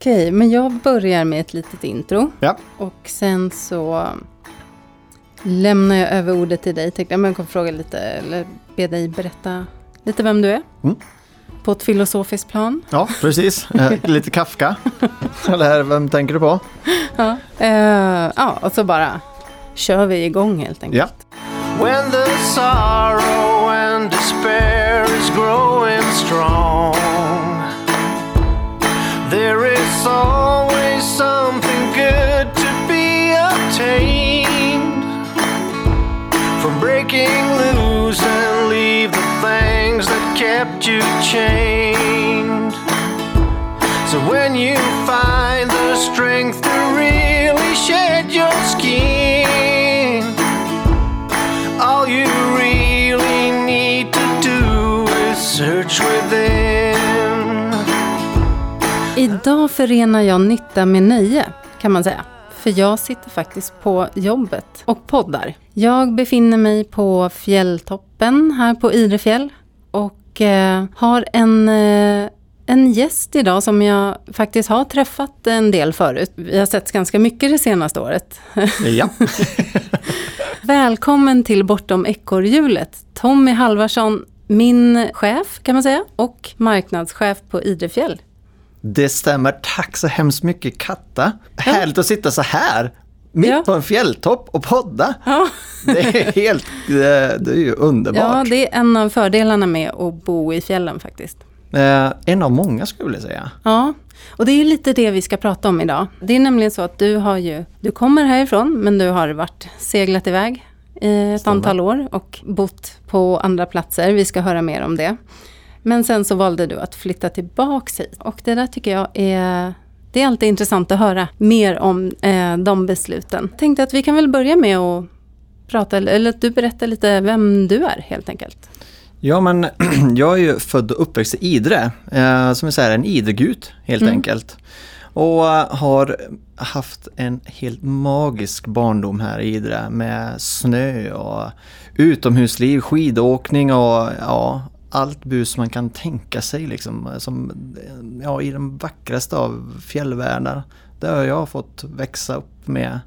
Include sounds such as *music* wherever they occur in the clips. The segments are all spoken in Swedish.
Okej, men jag börjar med ett litet intro. Ja. Och sen så lämnar jag över ordet till dig. Tänkte jag, men jag kommer fråga lite, eller be dig berätta lite vem du är. Mm. På ett filosofiskt plan. Ja, precis. *laughs* Eh, lite Kafka. Eller vem tänker du på? Ja. Eh, ja, och så bara kör vi igång helt enkelt. Ja. When the sorrow and despair is growing strong, there is always something good to be obtained. From breaking loose and leave the things that kept you chained. So when you find the strength to really shed your skin. All you really need to do is search within. Idag förenar jag nytta med nöje, kan man säga. För jag sitter faktiskt på jobbet och poddar. Jag befinner mig på fjälltoppen här på Idrefjäll och eh, har en, eh, en gäst idag som jag faktiskt har träffat en del förut. Vi har sett ganska mycket det senaste året. *laughs* Ja. Välkommen till Bortom ekorrhjulet, Tommy Halvarsson, min chef kan man säga och marknadschef på Idrefjäll. Det stämmer. Tack så hemskt mycket Katta. Härligt att sitta så här. Mitt Ja. på en fjälltopp och podda. Ja. Det är helt, det, det är ju underbart. Ja, det är en av fördelarna med att bo i fjällen faktiskt. Eh, en av många skulle jag säga. Ja, och det är ju lite det vi ska prata om idag. Det är nämligen så att du har ju, du kommer härifrån men du har varit seglat iväg i ett Stämmer. antal år och bott på andra platser. Vi ska höra mer om det. Men sen så valde du att flytta tillbaks hit och det där tycker jag är det är alltid intressant att höra mer om eh, de besluten. Tänkte att vi kan väl börja med att prata, eller att du berättar lite vem du är helt enkelt. Ja, men *clears throat* jag är ju född och uppväxt i Idre, eh, som är så här en Idregut helt Mm. enkelt. Och har haft en helt magisk barndom här i Idre med snö och utomhusliv, skidåkning och ja, allt bus man kan tänka sig liksom. Som, ja, I den vackraste av fjällvärldar. Där har jag fått växa upp med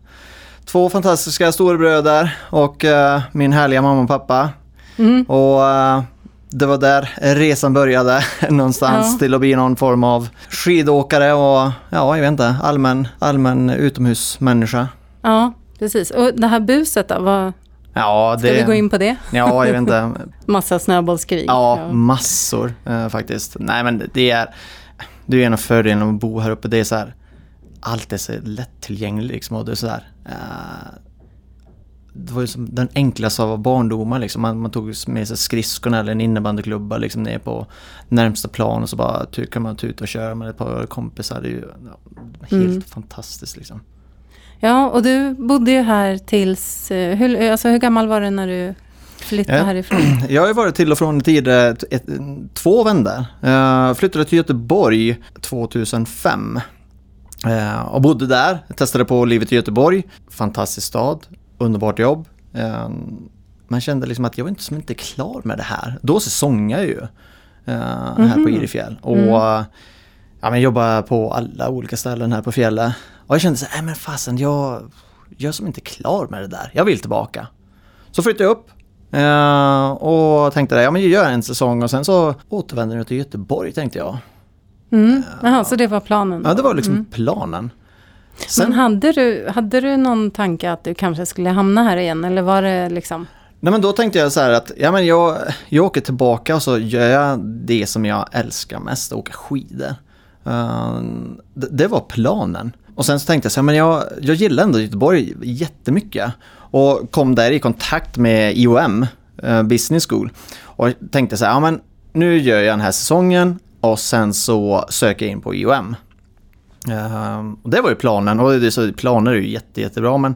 två fantastiska storebröder och eh, min härliga mamma och pappa. Mm. Och eh, det var där resan började *laughs* någonstans Ja. till att bli någon form av skidåkare och ja, jag vet inte, allmän, allmän utomhusmänniska. Ja, precis. Och det här buset då, vad, Ja, ska det... vi gå in på det? Ja, jag vet inte. *laughs* Massa snöbollskrig. Ja, massor eh, faktiskt. Nej, men det är, det är en av fördelarna med att bo här uppe. Det är så här, allt är så lättillgängligt liksom. Och det är så här, eh, det var ju som den enklaste av barndomar liksom. Man, man tog med sig skridskorna eller en innebandyklubba liksom ner på närmsta plan och så bara man tuta och köra med ett par kompisar. Det är ju helt Mm. fantastiskt liksom. Ja, och du bodde ju här tills... eh, Hur, alltså, hur gammal var du när du flyttade Ja. härifrån? *clears throat* Jag har ju varit till och från tidigare två vändor. Jag flyttade till Göteborg 2005. Eh, och bodde där, testade på livet i Göteborg. Fantastisk stad, underbart jobb. Eh, man kände liksom att jag var inte, som inte klar med det här. Då säsongade jag ju eh, här på Mhm. Idefjäll. Och Mm. eh, ja, men jobbade på alla olika ställen här på fjället. Och jag kände så här, "Nej, men fasen jag, jag är som inte klar med det där. Jag vill tillbaka. Så flyttade jag upp eh, och tänkte ja men jag gör en säsong och sen så återvänder jag till Göteborg tänkte jag. Mm. Jaha, så det var planen? Ja det var liksom Mm. planen. Men Sen, hade du, hade du någon tanke att du kanske skulle hamna här igen? Eller var det liksom... nej men då tänkte jag så här att ja men jag, jag åker tillbaka och så gör jag det som jag älskar mest, åka skidor. Eh, det, det var planen. Och sen så tänkte jag så här, men jag, jag gillar ändå Göteborg jättemycket. Och kom där i kontakt med IOM, eh, Business School. Och tänkte så här, ja men nu gör jag den här säsongen och sen så söker jag in på IOM. Eh, och det var ju planen och det så, planer är ju jätte, jättebra men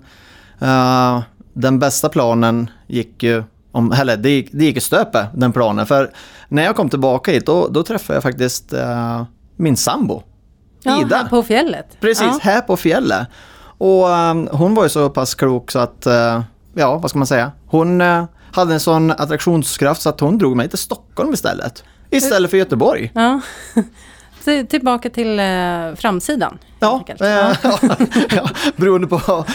eh, den bästa planen gick ju, om, eller det gick, det gick i stöpe den planen. För när jag kom tillbaka hit då, då träffade jag faktiskt eh, min sambo. Ja, Ida. här på fjället? Precis, Ja. här på fjället. Och um, hon var ju så pass klok så att, uh, ja vad ska man säga, hon uh, hade en sån attraktionskraft så att hon drog mig till Stockholm istället. Istället för Göteborg. Ja. Till- tillbaka till eh, framsidan. Ja, eh, *laughs* ja, beroende på *laughs*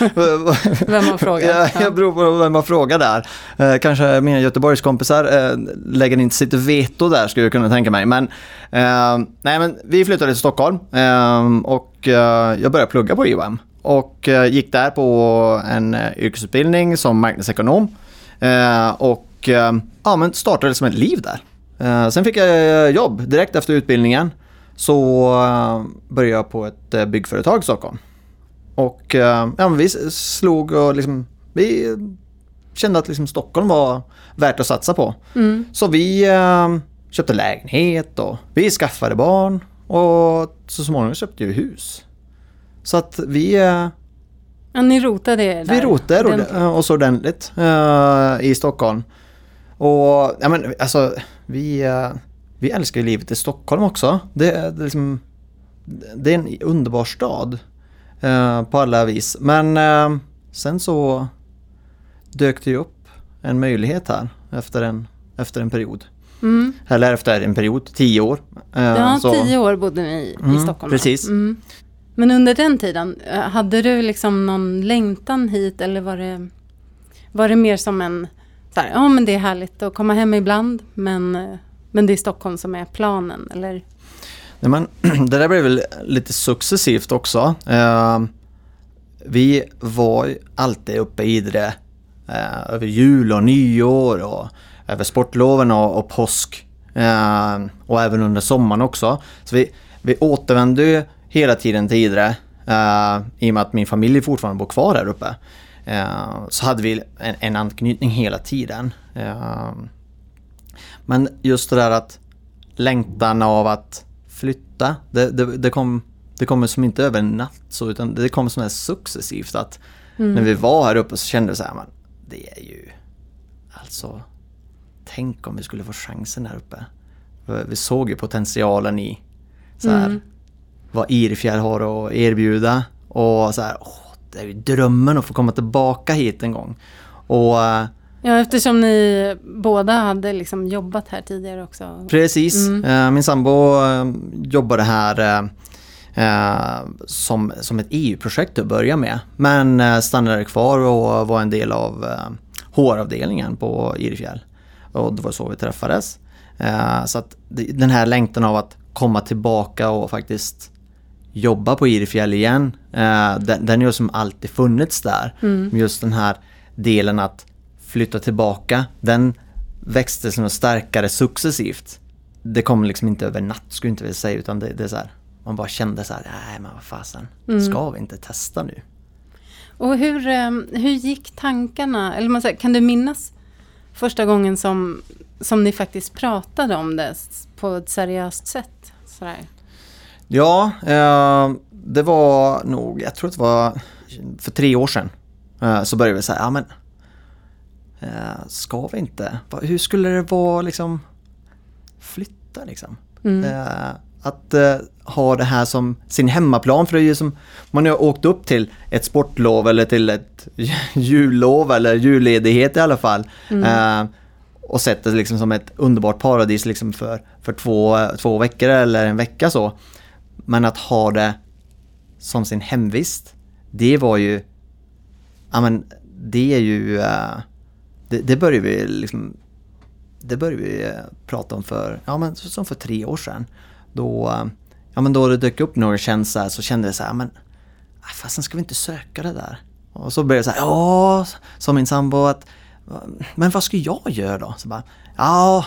Vem man frågar. Ja, Ja. jag beror på vem man frågar där. Eh, kanske mina Göteborgskompisar eh, lägger inte sitt veto där skulle jag kunna tänka mig. Men, eh, nej, men vi flyttade till Stockholm eh, och eh, jag började plugga på IOM. Och gick där på en yrkesutbildning som marknadsekonom. Och ja, men startade som ett liv där. Sen fick jag jobb direkt efter utbildningen. Så eh, började jag på ett eh, byggföretag i Stockholm. Och eh, ja, men vi slog och liksom, vi kände att liksom Stockholm var värt att satsa på. Mm. Så vi köpte lägenhet och vi skaffade barn och så småningom köpte vi hus. Så att vi, Ja, ni rotade er där. vi rotade Den- oss ordentligt eh, i Stockholm. Och ja, men, alltså, vi, eh, vi älskar ju livet i Stockholm också. Det, är- det, är liksom, det är en underbar stad eh, på alla vis. Men eh, sen så dök det ju upp en möjlighet här efter en, efter en period. Mm. Eller efter en period, tio år. Eh, Ja, så- tio år bodde ni i, i Mm, Stockholm. precis. Mm. Men under den tiden, eh, hade du liksom någon längtan hit eller var det, var det mer som en, så här, ja men det är härligt att komma hem ibland men, eh, men det är Stockholm som är planen eller? Nej, men, *clears throat* det där blev väl lite successivt också. Eh, vi var alltid uppe i Idre eh, över jul och nyår och över sportloven och, och påsk. Eh, och även under sommaren också. Så vi, vi återvände ju hela tiden till Idre eh, i och med att min familj fortfarande bor kvar här uppe. Eh, så hade vi en, en anknytning hela tiden. Eh, men just det där att längtan av att flytta, det, det, det, kom, det kommer som inte över en natt så, utan det kom som här successivt att när vi var här uppe så kände vi så här, man, det är ju, alltså, tänk om vi skulle få chansen här uppe. Vi såg ju potentialen i så här, Mm. vad Irfjärd har att erbjuda och så här, åh, det är ju drömmen att få komma tillbaka hit en gång. Och eh, Ja eftersom ni båda hade liksom jobbat här tidigare också. Precis. Mm. Eh, Min sambo eh, jobbade här eh, som, som ett EU-projekt att börja med. Men stannade kvar och var en del av HR-avdelningen på Irefjäll. Och det var så vi träffades. Så att den här längtan av att komma tillbaka och faktiskt jobba på Irefjäll igen. Den, den har som alltid funnits där. Mm. Just den här delen att flytta tillbaka. Den växte som starkare successivt. Det kom liksom inte över natt skulle jag inte vilja säga utan det, det är så här. Man bara kände så här, nej men vad fasen, Mm. ska vi inte testa nu? Och hur, eh, hur gick tankarna, eller man säger, kan du minnas första gången som, som ni faktiskt pratade om det på ett seriöst sätt? Sådär. Ja, eh, det var nog, jag tror att det var för tre år sedan. Eh, så började vi säga, ja men eh, ska vi inte? Hur skulle det vara liksom flytta liksom? Mm. Eh, att eh, ha det här som sin hemmaplan för det är ju som man har åkt upp till ett sportlov eller till ett *laughs* jullov eller julledighet i alla fall. Eh, och sett det liksom som ett underbart paradis liksom för, för två, två veckor eller en vecka så. Men att ha det som sin hemvist, det var ju, ja men det är ju, eh, det, det började vi liksom, det började vi eh, prata om för, ja men som för tre år sedan. Då, eh, ja men då det dök upp några tjänster så kände jag så här, men ah, fasen ska vi inte söka det där? Och så började jag så här, ja, sa min sambo att, men vad ska jag göra då? Så bara, ja,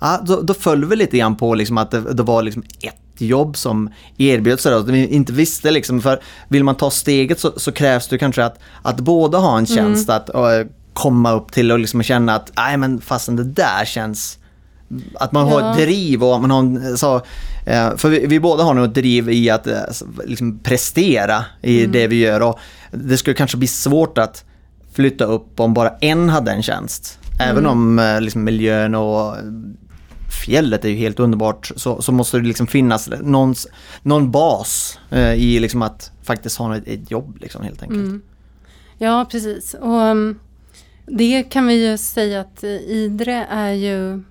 ja då, då föll vi lite grann på liksom att det, det var liksom ett jobb som erbjöds att vi inte visste liksom, för vill man ta steget så, så krävs det kanske att, att båda har en tjänst att eh, komma upp till och liksom känna att, nej men fasen det där känns att man har Ja. ett driv och man har en, så, eh, för vi, vi båda har nog ett driv i att eh, liksom prestera i det vi gör och det skulle kanske bli svårt att flytta upp om bara en hade en tjänst. Även om eh, liksom, miljön och fjället är ju helt underbart så, så måste det liksom finnas någon, någon bas eh, i liksom att faktiskt ha ett, ett jobb liksom helt enkelt. Mm. Ja, precis. Och um, det kan vi ju säga att eh, Idre är ju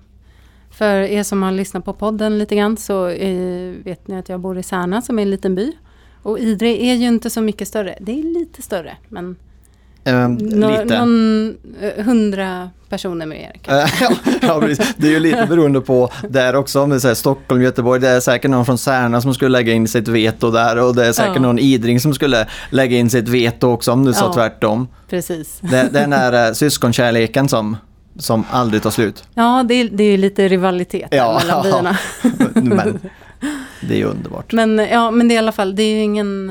För er som har lyssnat på podden lite grann så eh, vet ni att jag bor i Särna som är en liten by. Och Idre är ju inte så mycket större. Det är lite större men Ehm, nå- lite. någon eh, hundra personer mer. kanske. *laughs* Eh, ja, precis. Det är ju lite beroende på där också, om det är här, Stockholm, Göteborg, det är säkert någon från Särna som skulle lägga in sitt veto där och det är säkert Ja. någon idring som skulle lägga in sitt veto också om du sa Ja. tvärtom. Precis. Det, det är den här eh, syskonkärleken som, som aldrig tar slut. Ja, det är, det är lite rivalitet Ja. mellan byarna. *laughs* Men *laughs* det är ju underbart. Men, ja, men det är i alla fall, det är ju ingen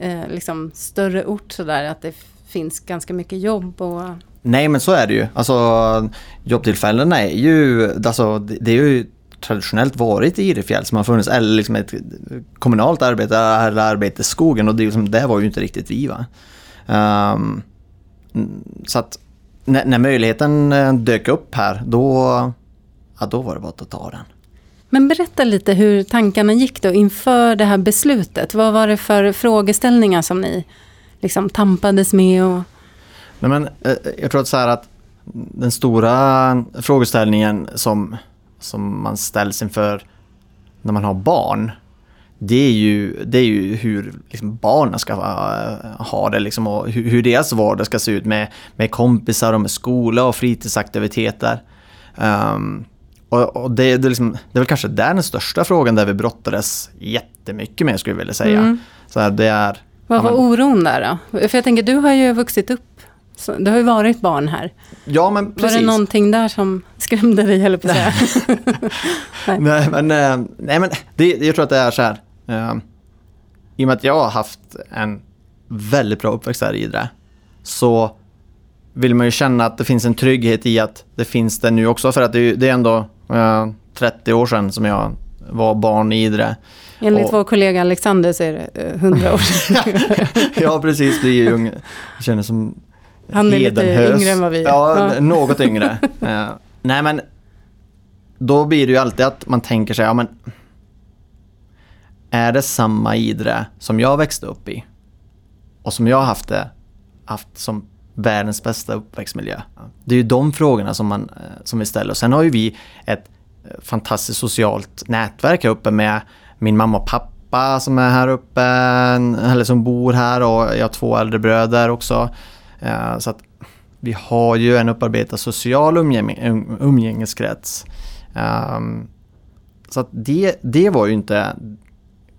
eh, eh, liksom, större ort sådär att det finns ganska mycket jobb och Nej men så är det ju. Alltså jobbtillfällena är ju, alltså det är ju traditionellt varit i Idefjäll som har funnits, eller liksom ett kommunalt arbete eller arbete i skogen och det, liksom, det var ju inte riktigt vi va. Ehm, så att när, när möjligheten eh, dök upp här då, ja, då var det bara att ta den. Men berätta lite hur tankarna gick då inför det här beslutet. Vad var det för frågeställningar som ni liksom tampades med? Och... Nej, men, eh, jag tror att så här att den stora frågeställningen som, som man ställs inför när man har barn det är ju, det är ju hur liksom barnen ska eh, ha det liksom och hur, hur deras vardag ska se ut med, med kompisar och med skola och fritidsaktiviteter. Ehm, och och det, det, är liksom, det är väl kanske där den största frågan där vi brottades jättemycket med skulle jag vilja säga. Mm. Så här, det är, Vad Ja, var men- oron där då? För jag tänker, du har ju vuxit upp. Så, du har ju varit barn här. ja men precis. Var det någonting där som skrämde dig, jag på att säga? *laughs* Nej men, eh, nej, men det, jag tror att det är så här. Eh, I och med att jag har haft en väldigt bra uppväxt här i Idre så vill man ju känna att det finns en trygghet i att det finns det nu också. För att det, är det är ändå eh, 30 år sedan som jag var barn i Idre. Enligt Och- vår kollega Alexander så är det eh, hundra år *laughs* ja precis, det är ju ung, jag känner som Han är lite hedenhös. yngre än vad vi är. Ja, Ja. något yngre. *laughs* Eh, nej men då blir det ju alltid att man tänker sig, ja men är det samma Idre som jag växte upp i? Och som jag har haft det, haft som världens bästa uppväxtmiljö? Det är ju de frågorna som, man, eh, som vi ställer. Och sen har ju vi ett eh, fantastiskt socialt nätverk här uppe med min mamma och pappa som är här uppe, eller som bor här och jag har två äldre bröder också. Eh, Så att vi har ju en upparbetad social umgäng- um- umgängeskrets. Ehm, Så att det, det var ju inte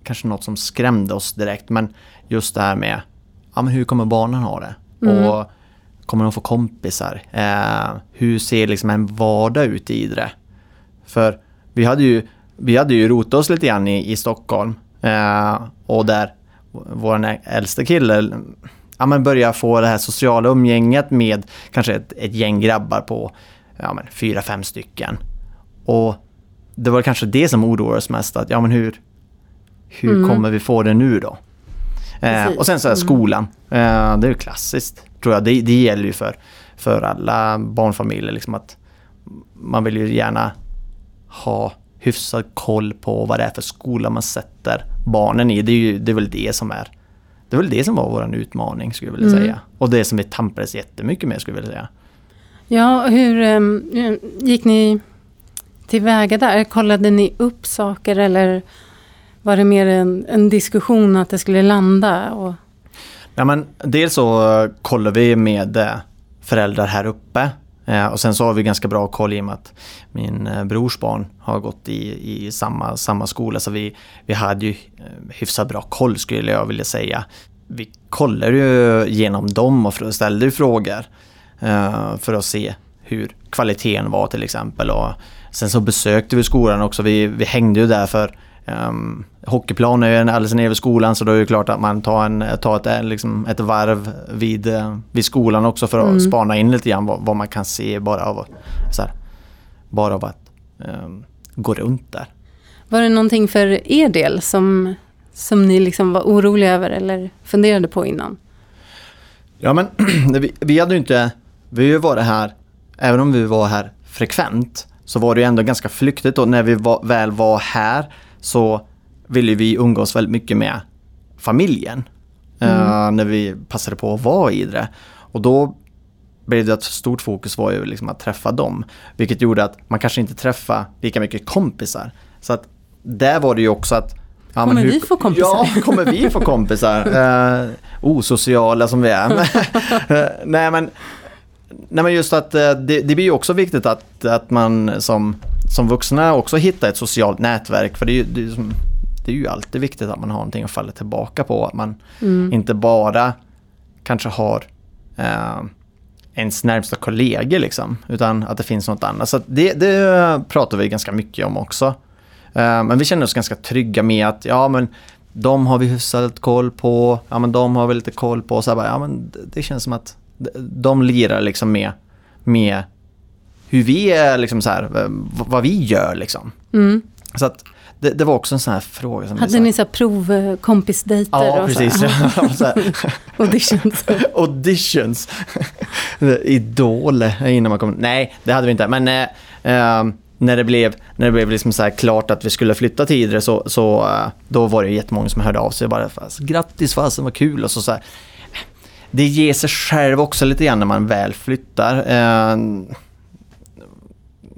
kanske något som skrämde oss direkt men just det här med ja, men hur kommer barnen ha det? Mm. Och kommer de få kompisar? Eh, hur ser liksom en vardag ut i Idre? För vi hade ju, vi hade ju rotat oss lite grann i, i Stockholm eh, och där vår äldste kille ja, men börjar få det här sociala umgänget med kanske ett, ett gäng grabbar på ja, men fyra, fem stycken. Och det var kanske det som oroade oss mest. Att, ja, men hur hur Mm. kommer vi få det nu då? Eh, och sen så är Mm. skolan. Eh, det är ju klassiskt, tror jag. Det, det gäller ju för, för alla barnfamiljer. Liksom att man vill ju gärna ha hyfsad koll på vad det är för skola man sätter barnen i. Det är, ju, det är väl det som är det är väl det som var vår utmaning skulle jag vilja Mm. säga. Och det som vi tampades jättemycket med skulle jag vilja säga. Ja, hur ehm, gick ni tillväga där? Kollade ni upp saker eller var det mer en, en diskussion att det skulle landa? Och, Ja, men dels så eh, kollar vi med eh, föräldrar här uppe. Eh, och sen så har vi ganska bra koll i och med att min eh, brors barn har gått i, i samma, samma skola. Så vi, vi hade ju eh, hyfsat bra koll skulle jag vilja säga. Vi kollade ju genom dem och ställde ju frågor. För att se hur kvaliteten var till exempel. Och sen så besökte vi skolan också. Vi, vi hängde ju där för Um, hockeyplan är ju alldeles nere vid skolan så då är det klart att man tar, en, tar ett, eh, liksom ett varv vid, eh, vid skolan också för att Mm. spana in lite grann vad, vad man kan se bara av, här, bara av att um, gå runt där. var det någonting för er del som, som ni liksom var oroliga över eller funderade på innan? Ja men *clears throat* vi, vi hade ju inte, vi har ju varit här, även om vi var här frekvent så var det ju ändå ganska flyktigt och när vi var, väl var här så ville vi umgås väldigt mycket med familjen. eh, när vi passade på att vara i det. Och då blev det ett stort fokus var ju liksom att träffa dem. Vilket gjorde att man kanske inte träffade lika mycket kompisar. Så att där var det ju också att Ja, kommer hur, vi få kompisar? Ja, kommer vi få kompisar? *laughs* eh, osociala som vi är. *laughs* nej, men, nej men just att det, det blir ju också viktigt att, att man som, som vuxna också hittar ett socialt nätverk. För det är ju, det är, som, det är ju alltid viktigt att man har någonting att falla tillbaka på. Att man mm. inte bara kanske har eh, ens närmsta kollegor liksom. Utan att det finns något annat. Så det, det pratar vi ganska mycket om också. Eh, men vi känner oss ganska trygga med att ja men de har vi hyfsat koll på, ja men de har vi lite koll på. Så bara, ja men det känns som att de lirar liksom med, med hur vi är, liksom så här, vad vi gör liksom. Mm. Så att det, det, var också en sån här fråga. Som Hade ni så provkompisdejter? Ja, precis. *laughs* Så Auditions. *laughs* Auditions. *laughs* Idol innan man kom. Nej, det hade vi inte. Men eh, eh, när det blev, när det blev liksom så klart att vi skulle flytta till Idre så, så eh, då var det jättemånga som hörde av sig. Bara, Grattis fasen vad kul. Och så, så här, det ger sig själv också lite grann när man väl flyttar.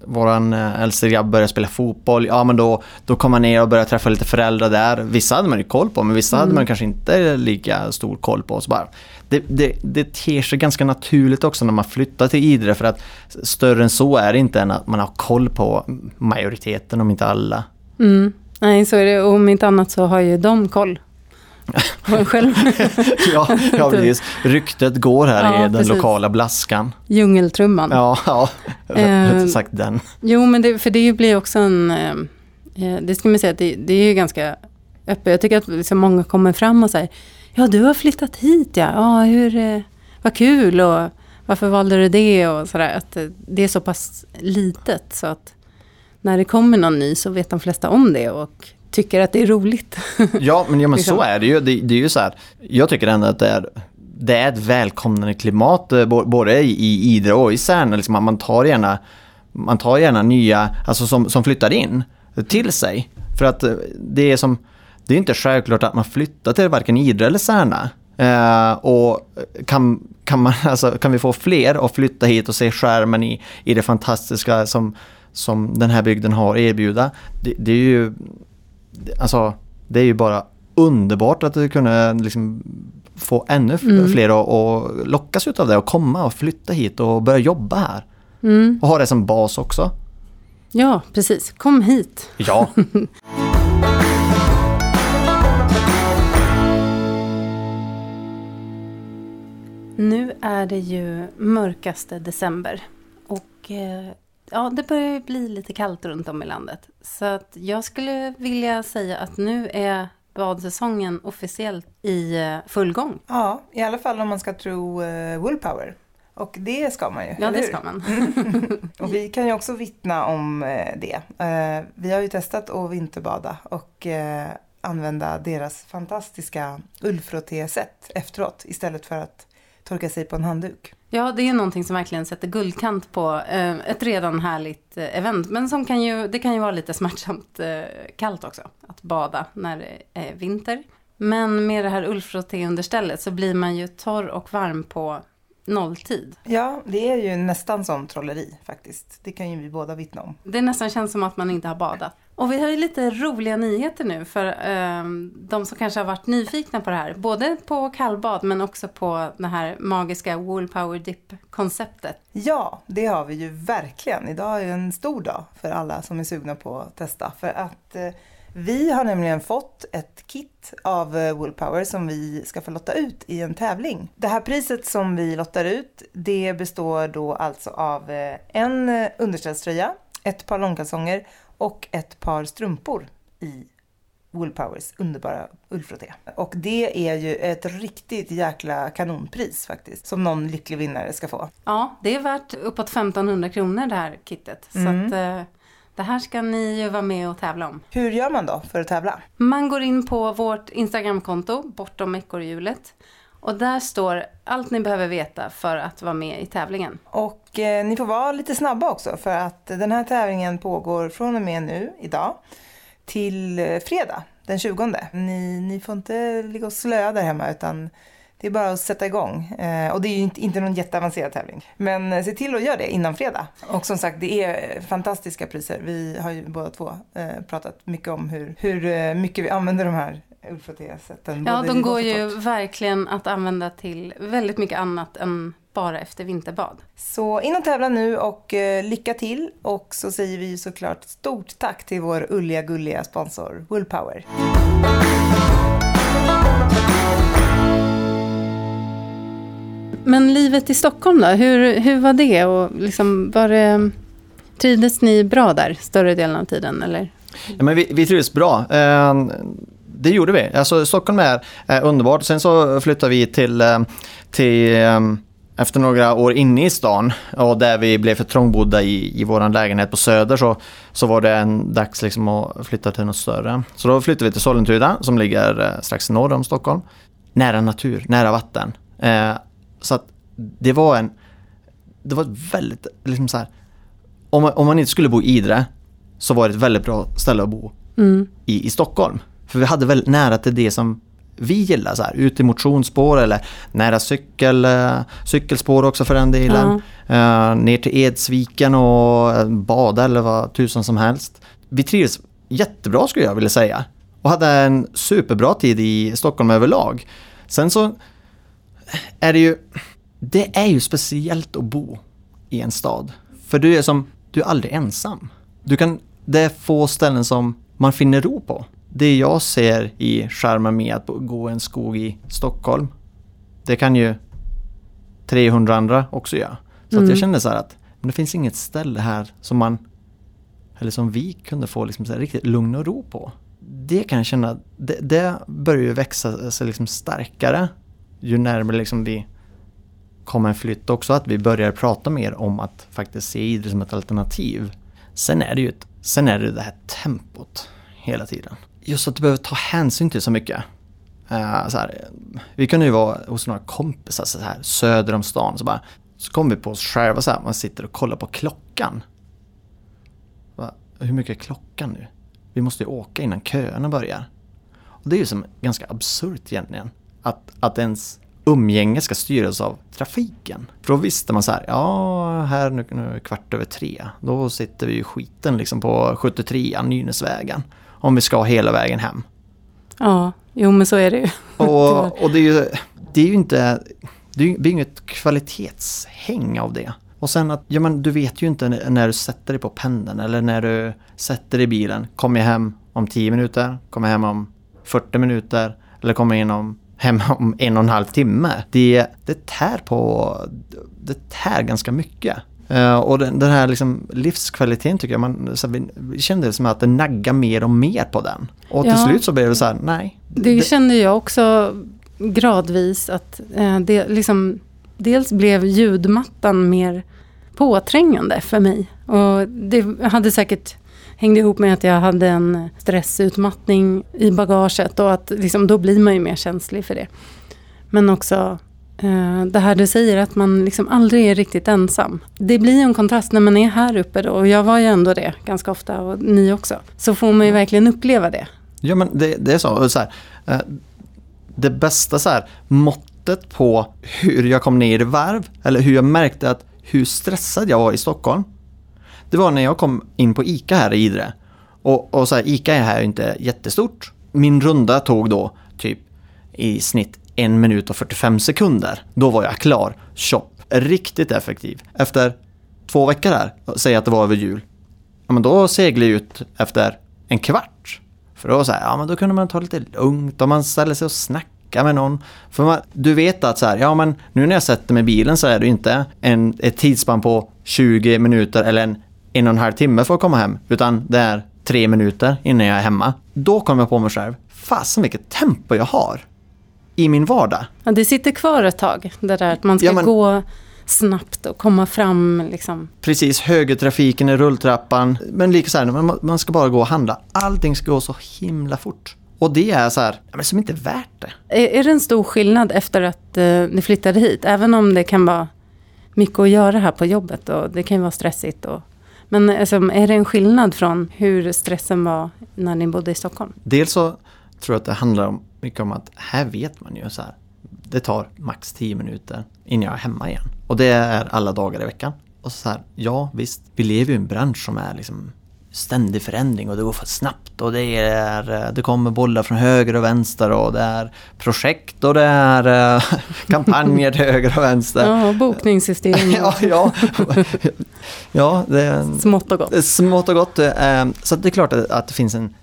Våran eh, äldste grabb började spela fotboll, ja men då, då kom man ner och började träffa lite föräldrar där. Vissa hade man ju koll på men vissa mm. hade man kanske inte lika stor koll på. Så bara, det, det, det ter sig ganska naturligt också när man flyttar till Idre för att större än så är det inte än att man har koll på majoriteten om inte alla. Mm. Nej, så är det. Och om inte annat så har ju de koll själv. *laughs* ja, ja, precis. Ryktet går här ja, i den precis. lokala blaskan. Djungeltrumman. Ja, ja rätt sagt den. Jo, men det, för det blir också en... Eh, eh, det ska man säga, det, det är ju ganska öppet. Jag tycker att liksom många kommer fram och säger Ja, du har flyttat hit ja. Ja, hur... Eh, vad kul och varför valde du det och sådär. Att det är så pass litet så att när det kommer någon ny så vet de flesta om det och tycker att det är roligt. *laughs* Ja, men, ja, men liksom. så är det ju. Det, det, är ju så här, jag tycker ändå att det är, det är ett välkomnande klimat eh, både i Idre och i Särna. Liksom, man, tar gärna, man tar gärna nya, alltså som, som flyttar in till sig. För att eh, det är som, det är inte självklart att man flyttar till varken Idre eller Särna. Eh, och kan, kan, man, *laughs* alltså, kan vi få fler att flytta hit och se skärmen i, i det fantastiska som, som den här bygden har att erbjuda. Det, det är ju alltså, det är ju bara underbart att kunna liksom få ännu mm. fler att, att lockas av det och komma och flytta hit och börja jobba här. Mm. Och ha det som bas också. Ja, precis. Kom hit. Ja. *laughs* nu är det ju mörkaste december. Och eh, ja, det börjar bli lite kallt runt om i landet. Så att jag skulle vilja säga att nu är badsäsongen officiellt i eh, full gång. Ja, i alla fall om man ska tro uh, Woolpower. Och det ska man ju, Ja, det ska man. *laughs* och vi kan ju också vittna om uh, det. Vi har ju testat att vinterbada och använda deras fantastiska ullfrotté-set efteråt istället för att torka sig på en handduk. Ja, det är någonting som verkligen sätter guldkant på eh, ett redan härligt eh, event. Men som kan ju, det kan ju vara lite smärtsamt eh, kallt också, att bada när det är vinter. Men med det här ullfrottéunderstället så blir man ju torr och varm på nolltid. Ja, det är ju nästan som trolleri faktiskt. Det kan ju vi båda vittna om. Det nästan känns som att man inte har badat. Och vi har ju lite roliga nyheter nu för eh, de som kanske har varit nyfikna på det här. Både på kallbad men också på det här magiska Wool Power Dip-konceptet. Ja, det har vi ju verkligen. Idag är en stor dag för alla som är sugna på att testa. För att eh, vi har nämligen fått ett kit av eh, Woolpower som vi ska få lotta ut i en tävling. Det här priset som vi lottar ut, det består då alltså av eh, en eh, underställströja, ett par långkalsonger och ett par strumpor i Woolpowers underbara ullfrotté. Och det är ju ett riktigt jäkla kanonpris faktiskt, som någon lycklig vinnare ska få. Ja, det är värt uppåt 1500 kronor det här kittet. Mm. Så att, det här ska ni ju vara med och tävla om. Hur gör man då för att tävla? Man går in på vårt Instagramkonto, Bortom ekorrhjulet. Och där står allt ni behöver veta för att vara med i tävlingen. Och eh, ni får vara lite snabba också för att den här tävlingen pågår från och med nu, idag, till eh, fredag den 20. Ni, ni får inte ligga och slöa där hemma utan Det är bara att sätta igång. Eh, och det är ju inte, inte någon jätteavancerad tävling. Men eh, se till att göra det innan fredag. Och som sagt, det är eh, fantastiska priser. Vi har ju båda två eh, pratat mycket om hur, hur eh, mycket vi använder de här UFOT-sätten. Ja, både de i går vått och ju verkligen att använda till väldigt mycket annat än bara efter vinterbad. Så in och tävla nu och eh, lycka till. Och så säger vi såklart stort tack till vår ulliga gulliga sponsor Woolpower. Men livet i Stockholm då, hur, hur var det? Och liksom, var det? Trivdes ni bra där större delen av tiden? Eller? Ja, men vi, vi trivdes bra. Eh, det gjorde vi. Alltså, Stockholm är, är underbart. Sen så flyttade vi till, eh, till eh, efter några år inne i stan och där vi blev för trångbodda i, i vår lägenhet på Söder så, så var det en dags liksom att flytta till något större. Så då flyttade vi till Sollentuna som ligger eh, strax norr om Stockholm. Nära natur, nära vatten. Eh, så att det var en... Det var ett väldigt, liksom så här, om man, om man inte skulle bo i Idre så var det ett väldigt bra ställe att bo Mm. i, i Stockholm. För vi hade väldigt nära till det som vi gillar, så här, ut i motionsspår eller nära cykel, eh, cykelspår också för den delen. Eh, ner till Edsviken och eh, bada eller vad tusan som helst. Vi trivdes jättebra skulle jag vilja säga. Och hade en superbra tid i Stockholm överlag. Sen så är det ju, det är ju speciellt att bo i en stad. För du är som, du är aldrig ensam. Du kan, det är få ställen som man finner ro på. Det jag ser i skärmen med att gå en skog i Stockholm, det kan ju 300 andra också göra. Så att Mm. jag kände så här att men det finns inget ställe här som man, eller som vi kunde få liksom så riktigt lugn och ro på. Det kan jag känna, det, det börjar ju växa sig liksom starkare ju närmare liksom vi kommer en flytt också, att vi börjar prata mer om att faktiskt se Idre som ett alternativ. Sen är det ju ett, sen är det det här tempot hela tiden. Just att du behöver ta hänsyn till så mycket. Uh, så här, vi kunde ju vara hos några kompisar så här, söder om stan. Så, bara, så kom vi på oss själva så här, man sitter och kollar på klockan. Va, hur mycket är klockan nu? Vi måste ju åka innan köerna börjar. Och det är ju som ganska absurt egentligen. Att, att ens umgänge ska styras av trafiken. För då visste man så här, ja här nu, nu är det kvart över tre. Då sitter vi i skiten liksom på 73 Nynäsvägen. Om vi ska hela vägen hem. Ja, jo men så är det ju. Och, *laughs* och det är ju, det är ju inte, det ju inget kvalitetshäng av det. Och sen att, ja men du vet ju inte när, när du sätter dig på pendeln eller när du sätter dig i bilen. Kommer jag hem om 10 minuter? Kommer jag hem om 40 minuter? Eller kommer jag in om, hem om en och en halv timme? Det, det tär på, det tär ganska mycket. Eh, och den, den här liksom livskvaliteten tycker jag, man, så här, vi, kände det som att det naggar mer och mer på den. Och till Ja. slut så blev det så här, nej. Det kände jag också gradvis att eh, det liksom, dels blev ljudmattan mer påträngande för mig. Och det hade säkert hängde ihop med att jag hade en stressutmattning i bagaget och att liksom, då blir man ju mer känslig för det. Men också det här du säger att man liksom aldrig är riktigt ensam. Det blir en kontrast när man är här uppe då och jag var ju ändå det ganska ofta och ni också. Så får man ju verkligen uppleva det. Ja men det, det är så. Så här, eh, det bästa så här, måttet på hur jag kom ner i varv eller hur jag märkte att hur stressad jag var i Stockholm. Det var när jag kom in på ICA här i Idre. Och, och så här, ICA är här inte jättestort. Min runda tog då typ i snitt en minut och 45 sekunder. Då var jag klar. Chop. Riktigt effektiv. Efter två veckor här, säg att det var över jul. Ja, men då seglade jag ut efter en kvart. För då, så här, ja, men då kunde man ta lite lugnt och man ställer sig och snackar med någon. För man, du vet att så här, ja men nu när jag sätter mig i bilen så är det inte en, ett tidsspann på 20 minuter eller en en och en halv timme för att komma hem. Utan det är tre minuter innan jag är hemma. Då kom jag på mig själv, fasen vilket tempo jag har i min vardag. Ja, det sitter kvar ett tag, det där att man ska Ja, men- gå snabbt och komma fram. Liksom. Precis, högertrafiken i rulltrappan. Men lika så här, man, ska bara gå och handla. Allting ska gå så himla fort. Och det är så här, men som inte är värt det. Är, är det en stor skillnad efter att eh, ni flyttade hit? Även om det kan vara mycket att göra här på jobbet och det kan ju vara stressigt. Och, men alltså, är det en skillnad från hur stressen var när ni bodde i Stockholm? Dels så tror att det handlar om, mycket om att här vet man ju så här. det tar max 10 minuter innan jag är hemma igen. Och det är alla dagar i veckan. Och så här, ja visst, vi lever ju i en bransch som är liksom ständig förändring och det går för snabbt och det, är, det kommer bollar från höger och vänster och det är projekt och det är eh, *laughs* kampanjer till höger och vänster. Ja, bokningssystem. *laughs* ja, ja. *laughs* ja, det Smått och gott. smått och gott. eh, Så det är klart att det finns en,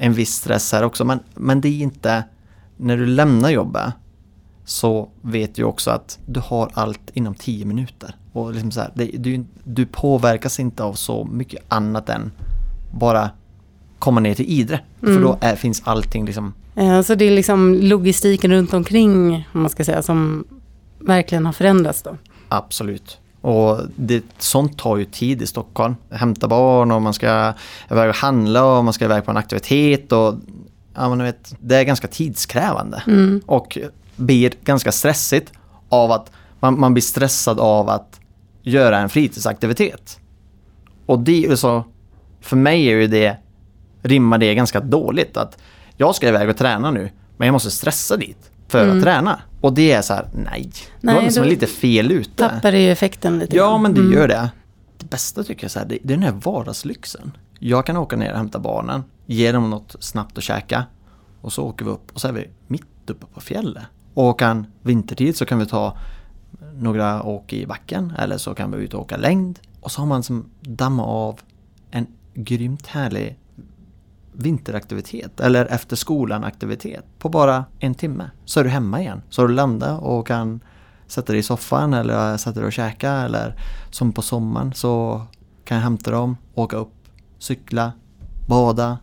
en viss stress här också men, men det är inte, när du lämnar jobbet så vet du också att du har allt inom 10 minuter. Och liksom så här, det, du, du påverkas inte av så mycket annat än bara komma ner till Idre. För Mm. då är, finns allting liksom Eh, Så det är liksom logistiken runt omkring, om man ska säga, som verkligen har förändrats då. Absolut. Och det, sånt tar ju tid i Stockholm. Hämta barn och man ska iväg och handla och man ska iväg på en aktivitet. Och, ja, men vet, det är ganska tidskrävande. Mm. Och blir ganska stressigt av att man, man blir stressad av att göra en fritidsaktivitet. Och det så, för mig är ju det, rimmar det ganska dåligt att jag ska iväg och träna nu, men jag måste stressa dit för Mm. att träna. Och det är så här, nej, Nej, då är liksom lite fel ute. Tappar det ju effekten lite Ja, men det Mm. gör det. Det bästa tycker jag så här, det, det är den här vardagslyxen. Jag kan åka ner och hämta barnen, ge dem något snabbt att käka och så åker vi upp och så är vi mitt uppe på fjället. Och kan vintertid så kan vi ta några åk i backen eller så kan vi ut och åka längd. Och så har man som damma av en grymt härlig vinteraktivitet eller efter skolan aktivitet på bara en timme. Så är du hemma igen. Så du landat och kan sätta dig i soffan eller sätta dig och käka eller som på sommaren så kan jag hämta dem, åka upp, cykla, bada.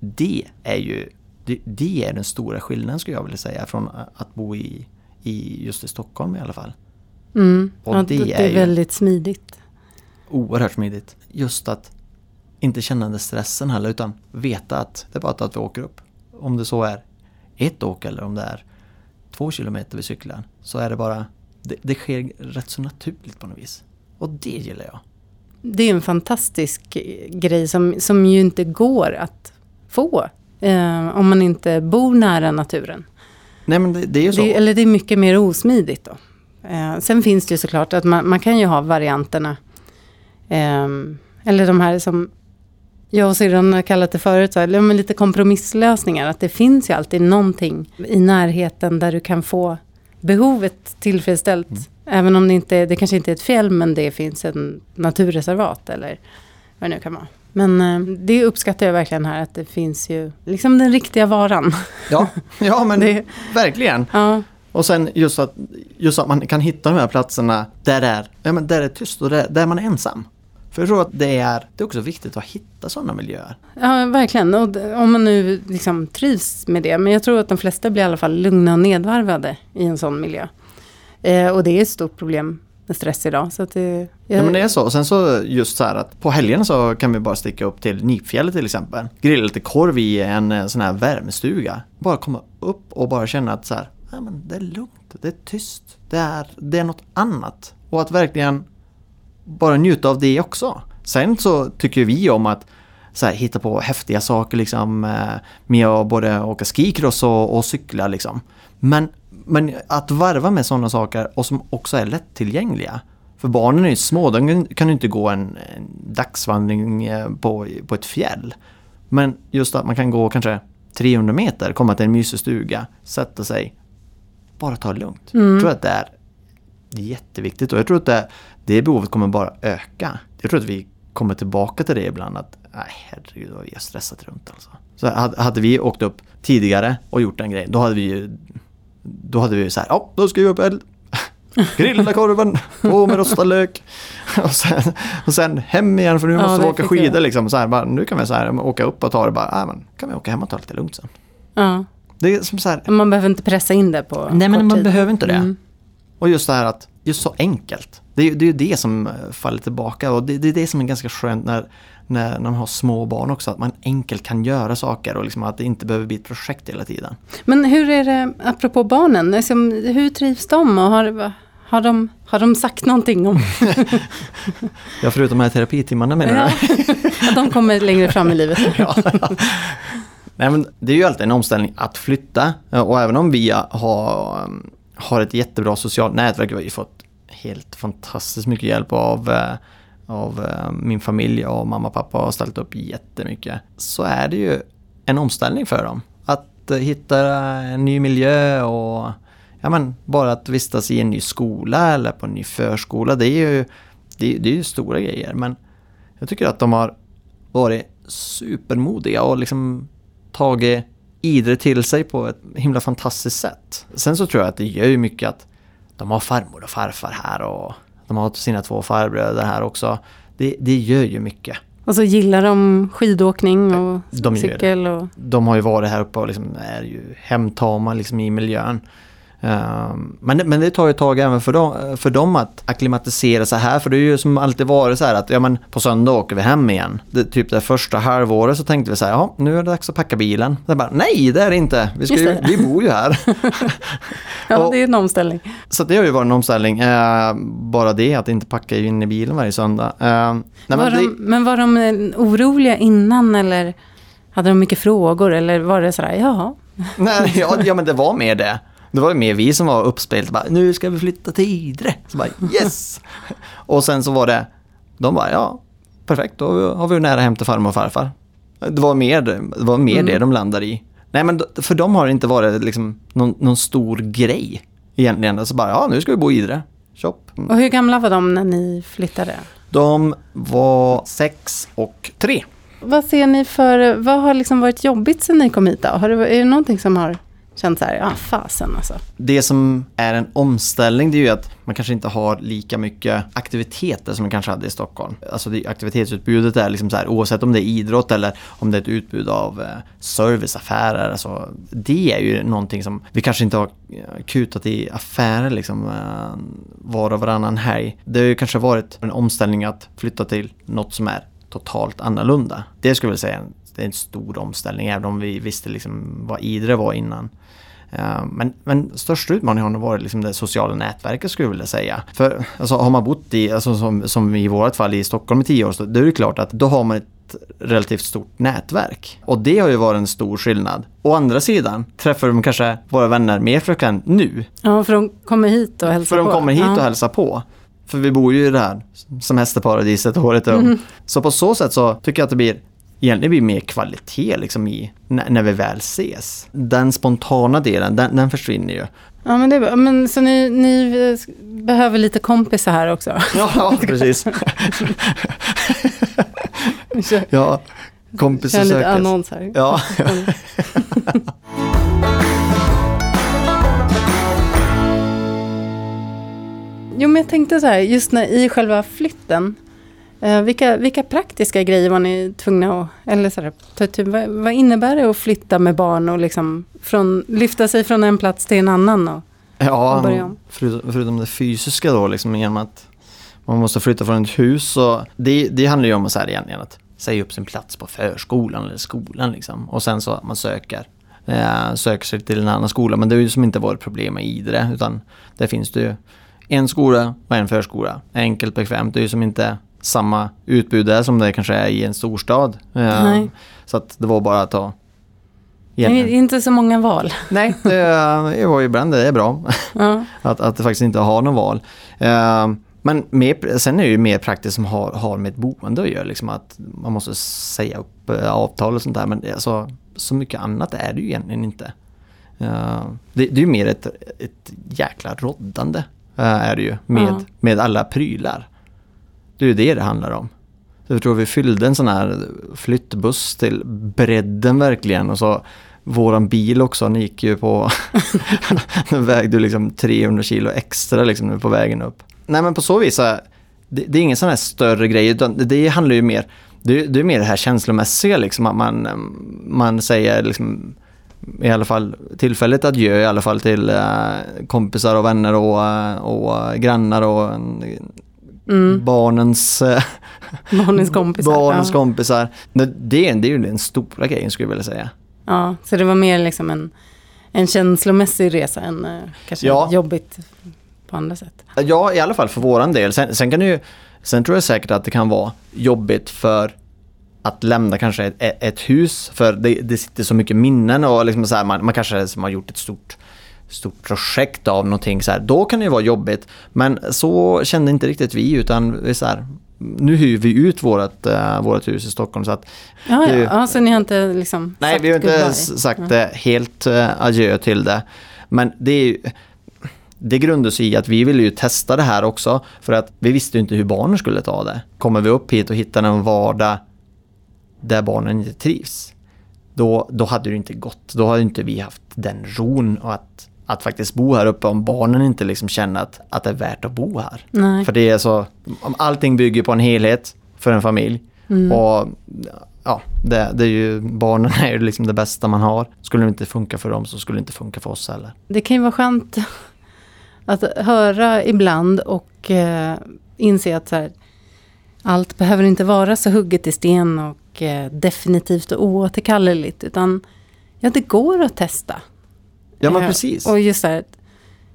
Det är ju det, det är den stora skillnaden skulle jag vilja säga från att bo i, i just i Stockholm i alla fall. Mm. Och ja, det det, är väldigt smidigt. Oerhört smidigt. Just att inte känna den stressen heller utan veta att det är bara att vi åker upp. Om det så är ett åk eller om det är två kilometer vi cyklar så är det bara det, det sker rätt så naturligt på något vis. Och det gillar jag. Det är en fantastisk eh, grej som, som ju inte går att få. Eh, om man inte bor nära naturen. Nej men det, det är ju så. Det, eller det är mycket mer osmidigt då. Eh, sen finns det ju såklart att man, man kan ju ha varianterna. ehm, eller de här som jag och syrran har kallat det förut, men lite kompromisslösningar. Att det finns ju alltid någonting i närheten där du kan få behovet tillfredsställt. Mm. Även om det inte det kanske inte är ett fjäll men det finns en naturreservat eller vad det nu kan vara. Men eh, det uppskattar jag verkligen här att det finns ju liksom den riktiga varan. Ja, *laughs* ja men Det- verkligen. Ja, Och sen just att, just att man kan hitta de här platserna där det är, ja, men där är tyst och där, där man är ensam. För jag tror att det är, det är också viktigt att hitta sådana miljöer. Ja, verkligen. Och om man nu liksom trivs med det. Men jag tror att de flesta blir i alla fall lugna och nedvarvade i en sån miljö. Eh, och det är ett stort problem med stress idag. Så att det, jag, Ja men det är så. Och sen så just så här att på helgen så kan vi bara sticka upp till Nipfjället till exempel. Grilla lite korv i en eh, sån här värmestuga. Bara komma upp och bara känna att så här, ja men det är lugnt, det är tyst, det är, det är något annat. Och att verkligen bara njuta av det också. Sen så tycker vi om att här, hitta på häftiga saker liksom eh, med att både åka skikross och, och cykla liksom. Men, men att varva med sådana saker och som också är lättillgängliga. För barnen är ju små, de kan- kan ju inte gå en, en dagsvandring eh, på, på ett fjäll. Men just att man kan gå kanske 300 meter, komma till en mysig stuga, sätta sig, bara ta det lugnt. Mm. Jag tror att det är jätteviktigt och jag tror att det, det behovet kommer bara öka. Jag tror att vi kommer tillbaka till det ibland att nej herregud vad vi har stressat runt alltså. Så hade, vi åkt upp tidigare och gjort den grejen då hade vi ju då hade vi ju så här, ja då ska vi upp eld. *laughs* Grilla korven, på med rostad lök. *laughs* Och sen, och sen hem igen för nu Ja, måste vi åka skidor liksom. Så här, bara, nu kan vi så här, åka upp och ta det bara, ja men kan vi åka hem och ta lite lugnt sen. ja, Det är som så här, man behöver inte pressa in det på nej men man tid. behöver inte det. Mm. Och just det här att, just så enkelt. Det är ju det, är ju det som eh, faller tillbaka och det, det är det som är ganska skönt när, när, man har små barn också. Att man enkelt kan göra saker och liksom att det inte behöver bli ett projekt hela tiden. Men hur är det, apropå barnen, liksom, hur trivs de? Och har, har, de har de sagt någonting om *laughs* Ja, förutom de här terapitimmarna menar ja, du? att de kommer längre fram i livet? *laughs* Ja. Nej, men det är ju alltid en omställning att flytta. Och även om vi har, har ett jättebra socialt nätverk, vi har fått helt fantastiskt mycket hjälp av, eh, av eh, min familj och mamma och pappa har ställt upp jättemycket. Så är det ju en omställning för dem. Att eh, hitta en ny miljö och ja, men, bara att vistas i en ny skola eller på en ny förskola. Det är ju, det, det är ju stora grejer. Men jag tycker att de har varit supermodiga och liksom tagit Idre till sig på ett himla fantastiskt sätt. Sen så tror jag att det gör ju mycket att de har farmor och farfar här och de har sina två farbröder här också. Det, det gör ju mycket. Och så gillar de skidåkning och De cykel. Och, De har ju varit här uppe och liksom är ju hemtama liksom i miljön. Ehm, Men, det- men det tar ju ett tag även för dem, för dem att akklimatisera sig här. För det är ju som alltid varit så här att ja, men på söndag åker vi hem igen. Det, typ det första halvåret så tänkte vi så här, ja nu är det dags att packa bilen. Det bara, nej det är det inte. Vi, ska ju, det. vi bor ju här. *laughs* *laughs* ja, Och- det är en omställning. Så det har ju varit en omställning. Eh, bara det att inte packa in i bilen varje söndag. Eh, nej, var men det, de, men var de eh, oroliga innan eller hade de mycket frågor? Eller var det sådär, ja, nej, ja, ja men det var mer det. Det var ju mer vi som var uppspelta. Bara, nu ska vi flytta till Idre. Så bara yes! *laughs* och sen så var det, de bara ja, perfekt då har vi nära hem till farmor och farfar. Det var mer, det var mer Mm. det de landade i. Nej men för dem har det inte varit liksom någon, någon stor grej egentligen. Alltså bara ja nu ska vi bo i Idre. Shop. och hur gamla var de när ni flyttade? De var sex och tre. Vad ser ni för, vad har liksom varit jobbigt sen ni kom hit då? Har det, är det någonting som har Känt så här, ja fasen alltså. Det som är en omställning det är ju att man kanske inte har lika mycket aktiviteter som man kanske hade i Stockholm. Alltså det, aktivitetsutbudet är liksom så här oavsett om det är idrott eller om det är ett utbud av eh, serviceaffärer. Alltså, det är ju någonting som vi kanske inte har eh, kutat i affärer liksom eh, var och varannan helg. Det har ju kanske varit en omställning att flytta till något som är totalt annorlunda. Det skulle jag vilja säga det är en stor omställning även om vi visste liksom vad Idre var innan. Eh, Men, men största utmaningen har nog varit liksom det sociala nätverket skulle jag vilja säga. För alltså, har man bott i, alltså, som, som i vårt fall i Stockholm i tio år, så då är det klart att då har man ett relativt stort nätverk. Och det har ju varit en stor skillnad. Å andra sidan träffar de kanske våra vänner mer frekvent nu. Ja, för de kommer hit och hälsar För de på. kommer hit ja. och hälsar på. För vi bor ju i det här semesterparadiset året om. Mm. Så på så sätt så tycker jag att det blir Egentligen blir mer kvalitet liksom i, när, när vi väl ses. Den spontana delen, den, den försvinner ju. Ja, men det är bra. Men så ni, ni eh, behöver lite kompisar här också? *laughs* Ja, precis. *laughs* Ja, kompisar kör lite sökes. annons här. Ja, *laughs* Jo, men jag tänkte så här, just när, i själva flytten. Eh, vilka, vilka praktiska grejer var ni tvungna att, eller så här, itu- vad, vad innebär det att flytta med barn och liksom från, lyfta sig från en plats till en annan? Och, ja Och börja om. förutom, förutom det fysiska då, liksom, genom att man måste flytta från ett hus. Så det, det handlar ju om så här, egentligen, att säga upp sin plats på förskolan eller skolan. Liksom. Och sen så att man söker, eh, söker sig till en annan skola. Men det är ju som inte varit problem med Idre, utan där finns det ju en skola och en förskola. Enkelt, bekvämt. Det är ju som inte samma utbud där som det kanske är i en storstad. Eh, Nej. Så att det var bara att ta det är egentligen- inte så många val. Nej, det, det var ju ibland det är bra. *laughs* Ja. Att, att det faktiskt inte har någon val. Eh, men mer, sen är det ju mer praktiskt som har, har med ett boende att göra. Liksom att man måste säga upp eh, avtal och sånt där. Men alltså, så mycket annat är det ju egentligen inte. Det, det är ju mer ett, ett jäkla roddande. eh, är det ju. Med, Ja. med alla prylar. Det är ju det det handlar om. Så jag tror vi fyllde en sån här flyttbuss till bredden verkligen. Och så våran bil också, den gick ju på... *laughs* *laughs* den vägde liksom 300 kilo extra liksom nu på vägen upp. Nej men på så vis, så det, det är ingen sån här större grej. Utan det, handlar ju mer, det, det är mer det här känslomässiga liksom. Att man, man säger liksom i alla fall tillfälligt adjö i alla fall till eh, kompisar och vänner och, och grannar och Mm. barnens eh, *laughs* Barnens kompisar. Barnens ja. kompisar. Det, det, är, det är ju den stora grejen skulle jag vilja säga. ja, så det var mer liksom en, en känslomässig resa än eh, kanske Ja. jobbigt på andra sätt. Ja, i alla fall för våran del. Sen, sen kan det ju, sen tror jag säkert att det kan vara jobbigt för att lämna kanske ett, ett- hus för det, det sitter så mycket minnen och liksom så här, man, man kanske har gjort ett stort stort projekt av någonting så här, då kan det ju vara jobbigt. Men så kände inte riktigt vi utan vi så här, nu hyr vi ut vårt, uh, vårt hus i Stockholm så att Ja, ja. ja, så ni har inte liksom Nej, vi har inte goodbye? sagt eh, helt uh, adjö till det. Men det är ju, det grundas i att vi ville ju testa det här också för att vi visste ju inte hur barnen skulle ta det. Kommer vi upp hit och hittar en vardag där barnen inte trivs, då, då hade det inte gått. Då hade inte vi haft den ron och att, att faktiskt bo här uppe om barnen inte liksom känner att, att det är värt att bo här. Nej. För det är så, allting bygger på en helhet för en familj. Mm. Och ja, det, det är ju, barnen är ju liksom det bästa man har. Skulle det inte funka för dem så skulle det inte funka för oss heller. Det kan ju vara skönt *laughs* att höra ibland och eh, inse att här, allt behöver inte vara så hugget i sten och eh, definitivt och oåterkalleligt. Utan ja, det går att testa. Ja men Eh, precis. Och just så här,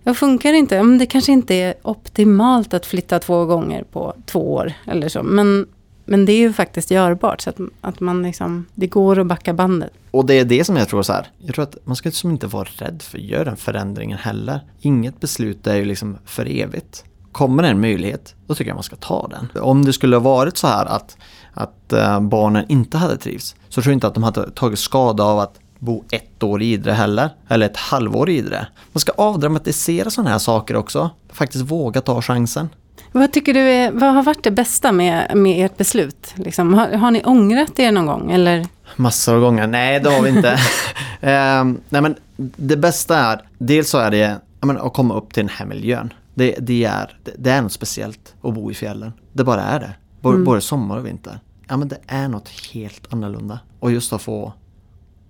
ja, funkar det inte, men det kanske inte är optimalt att flytta två gånger på två år eller så. Men, men det är ju faktiskt görbart. Så att, att man liksom, det går att backa bandet. Och det är det som jag tror så här. Jag tror att man ska liksom inte vara rädd för att göra den förändringen heller. Inget beslut är ju liksom för evigt. Kommer det en möjlighet, då tycker jag man ska ta den. Om det skulle ha varit så här att, att eh, barnen inte hade trivts, så tror jag inte att de hade tagit skada av att bo ett år i Idre heller, eller ett halvår i Idre. Man ska avdramatisera sådana här saker också. Faktiskt våga ta chansen. Vad tycker du är, vad har varit det bästa med, med ert beslut? Liksom, har, har ni ångrat er någon gång? Eller? Massor av gånger. Nej, det har vi inte. *laughs* Ehm, nej, men det bästa är, dels så är det menar, att komma upp till den här miljön. Det, det, är, det, det är något speciellt att bo i fjällen. Det bara är det. Både, Mm. både sommar och vinter. Ja, men det är något helt annorlunda. Och just att få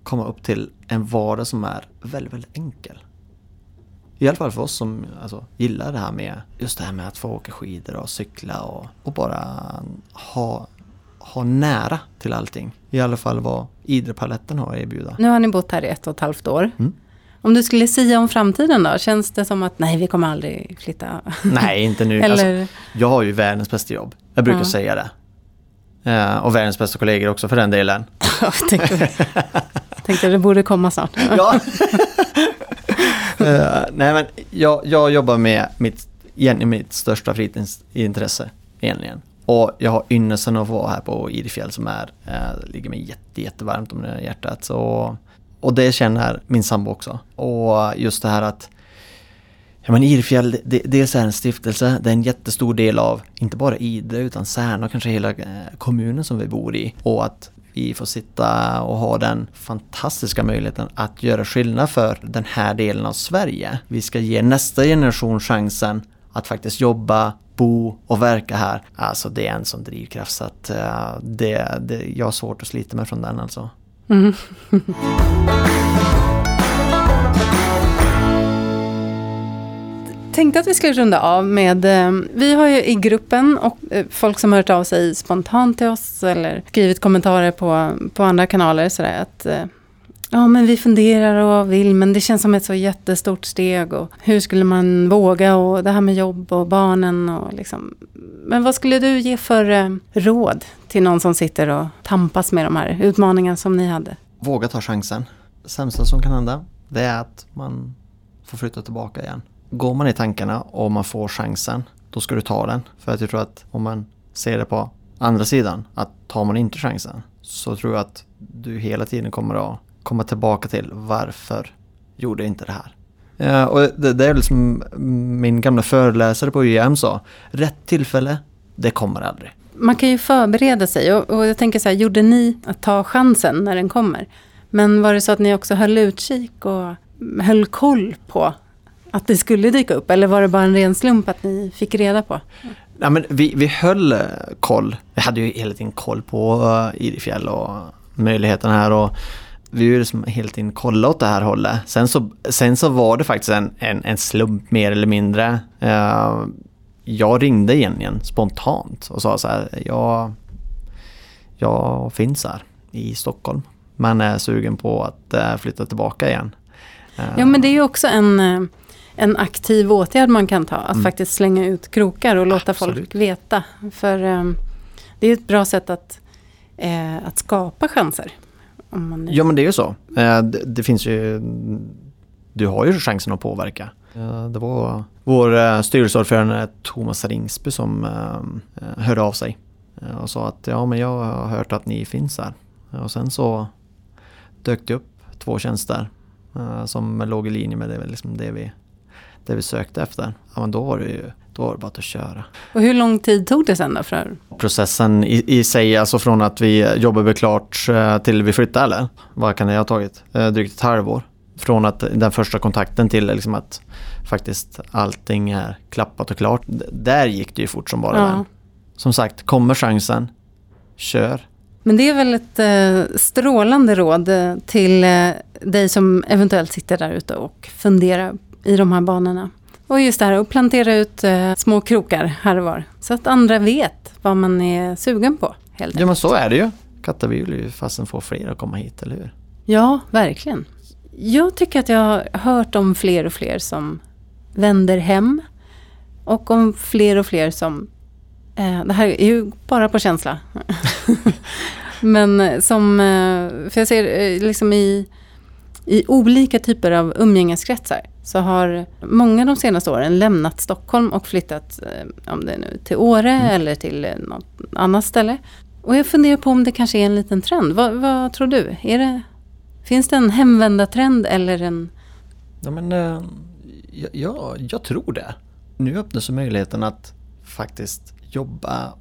komma upp till en vardag som är väldigt, väldigt enkel. I alla fall för oss som alltså, gillar det här med just det här med att få åka skidor och cykla och, och bara ha, ha nära till allting. I alla fall vad Idrepaletten har att erbjuda. Nu har ni bott här i ett och ett halvt år. Mm. Om du skulle säga om framtiden då? Känns det som att nej, vi kommer aldrig flytta? Nej, inte nu. *laughs* Alltså, Eller, jag har ju världens bästa jobb. Jag brukar Ja. säga det. Eh, och världens bästa kollegor också för den delen. *laughs* *laughs* tänkte, det borde komma snart. Ja. *laughs* Eh, nej men jag, jag jobbar med mitt, egentligen mitt största fritidsintresse egentligen. Och jag har ynnesten att vara här på Idefjäll som är, eh, ligger mig jätte, jättevarmt om det hjärtat. Så, och det känner min sambo också. Och just det här att Ja men Idefjäll, det, dels är en stiftelse, det är en jättestor del av, inte bara Idre utan Särna och kanske hela eh, kommunen som vi bor i. Och att vi får sitta och ha den fantastiska möjligheten att göra skillnad för den här delen av Sverige. Vi ska ge nästa generation chansen att faktiskt jobba, bo och verka här. Alltså det är en sån drivkraft så att eh, det, det, jag har svårt att slita mig från den alltså. Mm. *laughs* Tänkte att vi skulle runda av med, eh, vi har ju i gruppen och eh, folk som har hört av sig spontant till oss eller skrivit kommentarer på, på andra kanaler sådär att eh, ja men vi funderar och vill men det känns som ett så jättestort steg och hur skulle man våga och det här med jobb och barnen och liksom. Men vad skulle du ge för råd till någon som sitter och tampas med de här utmaningarna som ni hade? Våga ta chansen. Det sämsta som kan hända det är att man får flytta tillbaka igen. Går man i tankarna och man får chansen, då ska du ta den. För att jag tror att om man ser det på andra sidan, att tar man inte chansen, så tror jag att du hela tiden kommer att komma tillbaka till varför gjorde jag inte det här? Ja, och det, det är liksom min gamla föreläsare på UIM sa, rätt tillfälle, det kommer aldrig. Man kan ju förbereda sig och, och jag tänker så här, gjorde ni att ta chansen när den kommer? Men var det så att ni också höll utkik och höll koll på att det skulle dyka upp? Eller var det bara en ren slump att ni fick reda på? Ja, men vi, vi höll eh, koll. Vi hade ju hela tiden koll på uh, Idefjäll och möjligheten här och vi har ju liksom hela tiden kollat åt det här hållet. Sen så, sen så var det faktiskt en, en, en slump mer eller mindre. Eh, jag ringde igen, spontant och sa så här, jag, jag finns här i Stockholm men är sugen på att eh, flytta tillbaka igen. Eh, Ja, men det är ju också en, eh, en aktiv åtgärd man kan ta. Att Mm. faktiskt slänga ut krokar och låta Absolut. folk veta. För eh, det är ett bra sätt att eh, att skapa chanser. Om man nu... Ja men det är ju så. Eh, det, det finns ju, du har ju chansen att påverka. Eh, Det var vår eh, styrelseordförande Thomas Ringsby som eh, hörde av sig och sa att ja men jag har hört att ni finns här. Och sen så dök det upp två tjänster som låg i linje med det, liksom det, vi, det vi sökte efter. Ja men då var det ju då var det bara att köra. Och hur lång tid tog det sen då? För... Processen i, i sig, alltså från att vi jobbade klart eh, till vi flyttade eller? Vad kan det ha tagit? Eh, Drygt ett halvår. Från att den första kontakten till liksom att faktiskt allting är klappat och klart. D- Där gick det ju fort som bara Ja. den. Som sagt, kommer chansen, kör. Men det är väl ett eh, strålande råd eh, till eh, dig som eventuellt sitter där ute och funderar i de här banorna. Och just det här att plantera ut eh, små krokar här och var. Så att andra vet vad man är sugen på. Helt Ja men så är det ju. Katta vill ju fastän få fler att komma hit, eller hur? Ja, verkligen. Jag tycker att jag har hört om fler och fler som vänder hem. Och om fler och fler som... Eh, det här är ju bara på känsla. *laughs* Men eh, som... Eh, för jag ser eh, liksom i, i olika typer av umgängeskretsar så har många de senaste åren lämnat Stockholm och flyttat, eh, om det är nu till Åre eller till eh, något annat ställe. Och jag funderar på om det kanske är en liten trend. Vad, vad tror du? Är det, finns det en hemvändartrend eller en... Ja men eh, ja, ja, jag tror det. Nu öppnar sig möjligheten att faktiskt jobba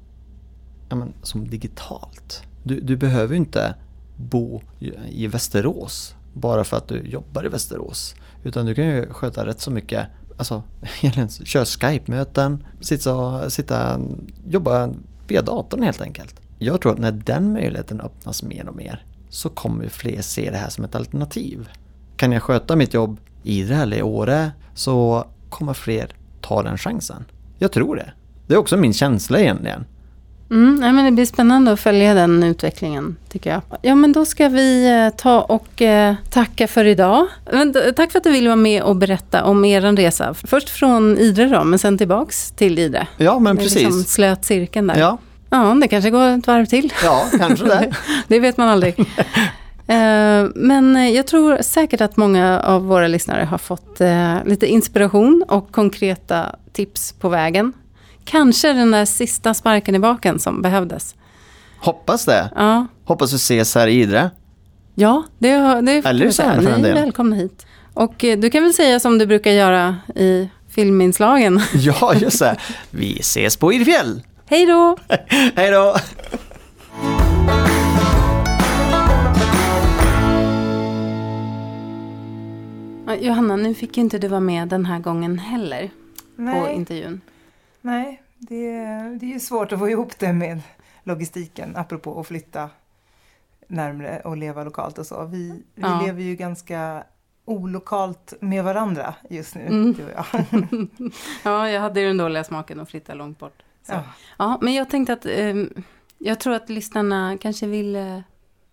ja, men, som digitalt. Du, du behöver inte bo i Västerås bara för att du jobbar i Västerås. Utan du kan ju sköta rätt så mycket, alltså *laughs* köra Skype-möten, sitta, sitta, jobba via datorn helt enkelt. Jag tror att när den möjligheten öppnas mer och mer så kommer ju fler se det här som ett alternativ. Kan jag sköta mitt jobb i Idre eller i Åre så kommer fler ta den chansen. Jag tror det. Det är också min känsla egentligen. Mm, nej, men det blir spännande att följa den utvecklingen tycker jag. Ja men då ska vi eh, ta och eh, tacka för idag. Men, d- tack för att du ville vara med och berätta om er resa. Först från Idre då, men sen tillbaks till Idre. Ja men Det precis. Liksom slöt cirkeln där. Ja, ja, det kanske går ett varv till. ja kanske det. *laughs* Det vet man aldrig. *laughs* Eh, Men eh, jag tror säkert att många av våra lyssnare har fått eh, lite inspiration och konkreta tips på vägen. Kanske den där sista sparken i baken som behövdes. Hoppas det. Ja, Hoppas vi ses här i Idre. ja det, det får Eller säga. Ni är välkomna hit. Och eh, du kan väl säga som du brukar göra i filminslagen. *laughs* Ja, just det. Vi ses på Idrefjäll. *laughs* Hej då! *laughs* Hej då! Johanna, nu fick ju inte du vara med den här gången heller på Nej, intervjun. Nej det, det är ju svårt att få ihop det med logistiken, apropå att flytta närmre och leva lokalt och så. Vi, vi Ja. lever ju ganska olokalt med varandra just nu, Mm. du och jag. *laughs* Ja, jag hade ju den dåliga smaken att flytta långt bort. Ja. Ja, men jag tänkte att ehm, jag tror att lyssnarna kanske vill eh,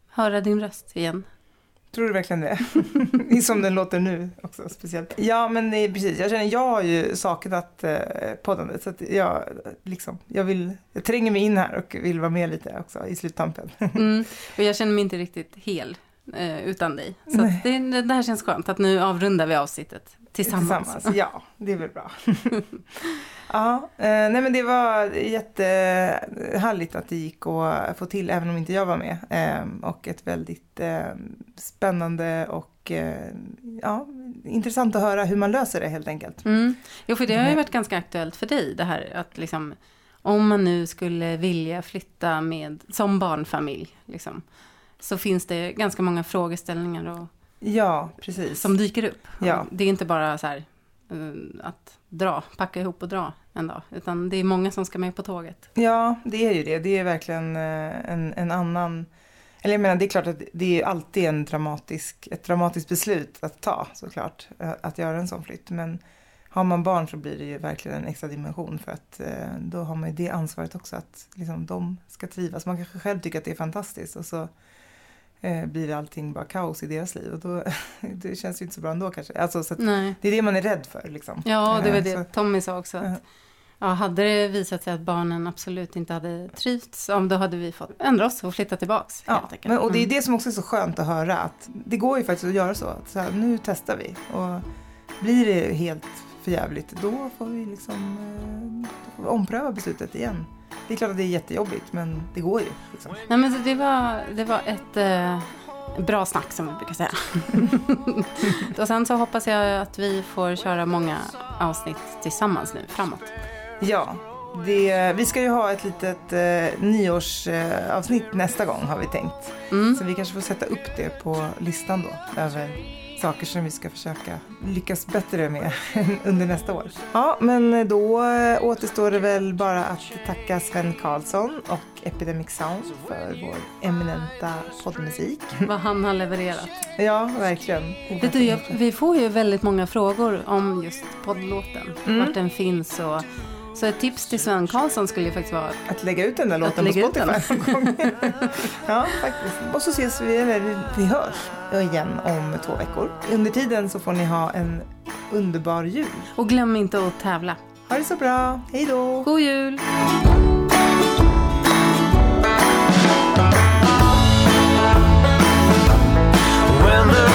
höra din röst igen. Tror du verkligen det? *laughs* Som den låter nu också speciellt. Ja men är precis, jag känner jag har ju saknat eh, poddandet så att jag liksom, jag vill, jag tränger mig in här och vill vara med lite också i sluttampen. *laughs* Mm. Och jag känner mig inte riktigt hel eh, utan dig. Så Nej. det, det där känns skönt att nu avrundar vi avsnittet tillsammans. Ja, det är väl bra. *laughs* ja, eh, nej men det var jättehärligt att det gick att få till även om inte jag var med. Eh, och ett väldigt eh, spännande och eh, ja, intressant att höra hur man löser det helt enkelt. Mm. Jo, för det har ju varit ganska aktuellt för dig det här att liksom om man nu skulle vilja flytta med som barnfamilj liksom, så finns det ganska många frågeställningar och, Ja, precis. som dyker upp. Ja. Det är inte bara så här eh, att dra, packa ihop och dra en dag, utan det är många som ska med på tåget. Ja, det är ju det. Det är verkligen eh, en, en annan... Eller jag menar, det är klart att det är alltid en dramatisk, ett dramatiskt beslut att ta såklart, eh, att göra en sån flytt. Men har man barn så blir det ju verkligen en extra dimension för att eh, då har man ju det ansvaret också att liksom, de ska trivas. Man kanske själv tycker att det är fantastiskt och så eh, blir allting bara kaos i deras liv och då *laughs* det känns ju inte så bra ändå kanske. Alltså, så det är det man är rädd för liksom. Ja, det var Eh, det så- Tommy sa också. Att, Ja, hade det visat sig att barnen absolut inte hade trivts, då hade vi fått ändra oss och flytta tillbaks. Ja, men, och det är Mm. det som också är så skönt att höra att det går ju faktiskt att göra så. Att så här, nu testar vi och blir det helt förjävligt då får vi liksom eh, ompröva beslutet igen. Det är klart att det är jättejobbigt men det går ju. Liksom. Nej, men det, var, det var ett eh, bra snack som vi brukar säga. *laughs* och sen så hoppas jag att vi får köra många avsnitt tillsammans nu framåt. Ja, det, vi ska ju ha ett litet eh, nyårsavsnitt avsnitt nästa gång har vi tänkt. Mm. Så vi kanske får sätta upp det på listan då. Över saker som vi ska försöka lyckas bättre med *laughs* under nästa år. Ja, men då återstår det väl bara att tacka Sven Karlsson och Epidemic Sound för vår eminenta poddmusik. *laughs* Vad han har levererat. Ja, verkligen. Vet du, jag, vi får ju väldigt många frågor om just poddlåten. Mm. Vart den finns och... Så ett tips till Sven Karlsson skulle ju faktiskt vara Att lägga ut den där låten på Spotify någon gång. *laughs* ja, faktiskt. Och så ses vi, eller vi hörs igen om två veckor. Under tiden så får ni ha en underbar jul. Och glöm inte att tävla. Ha det så bra. Hej då! God jul! When the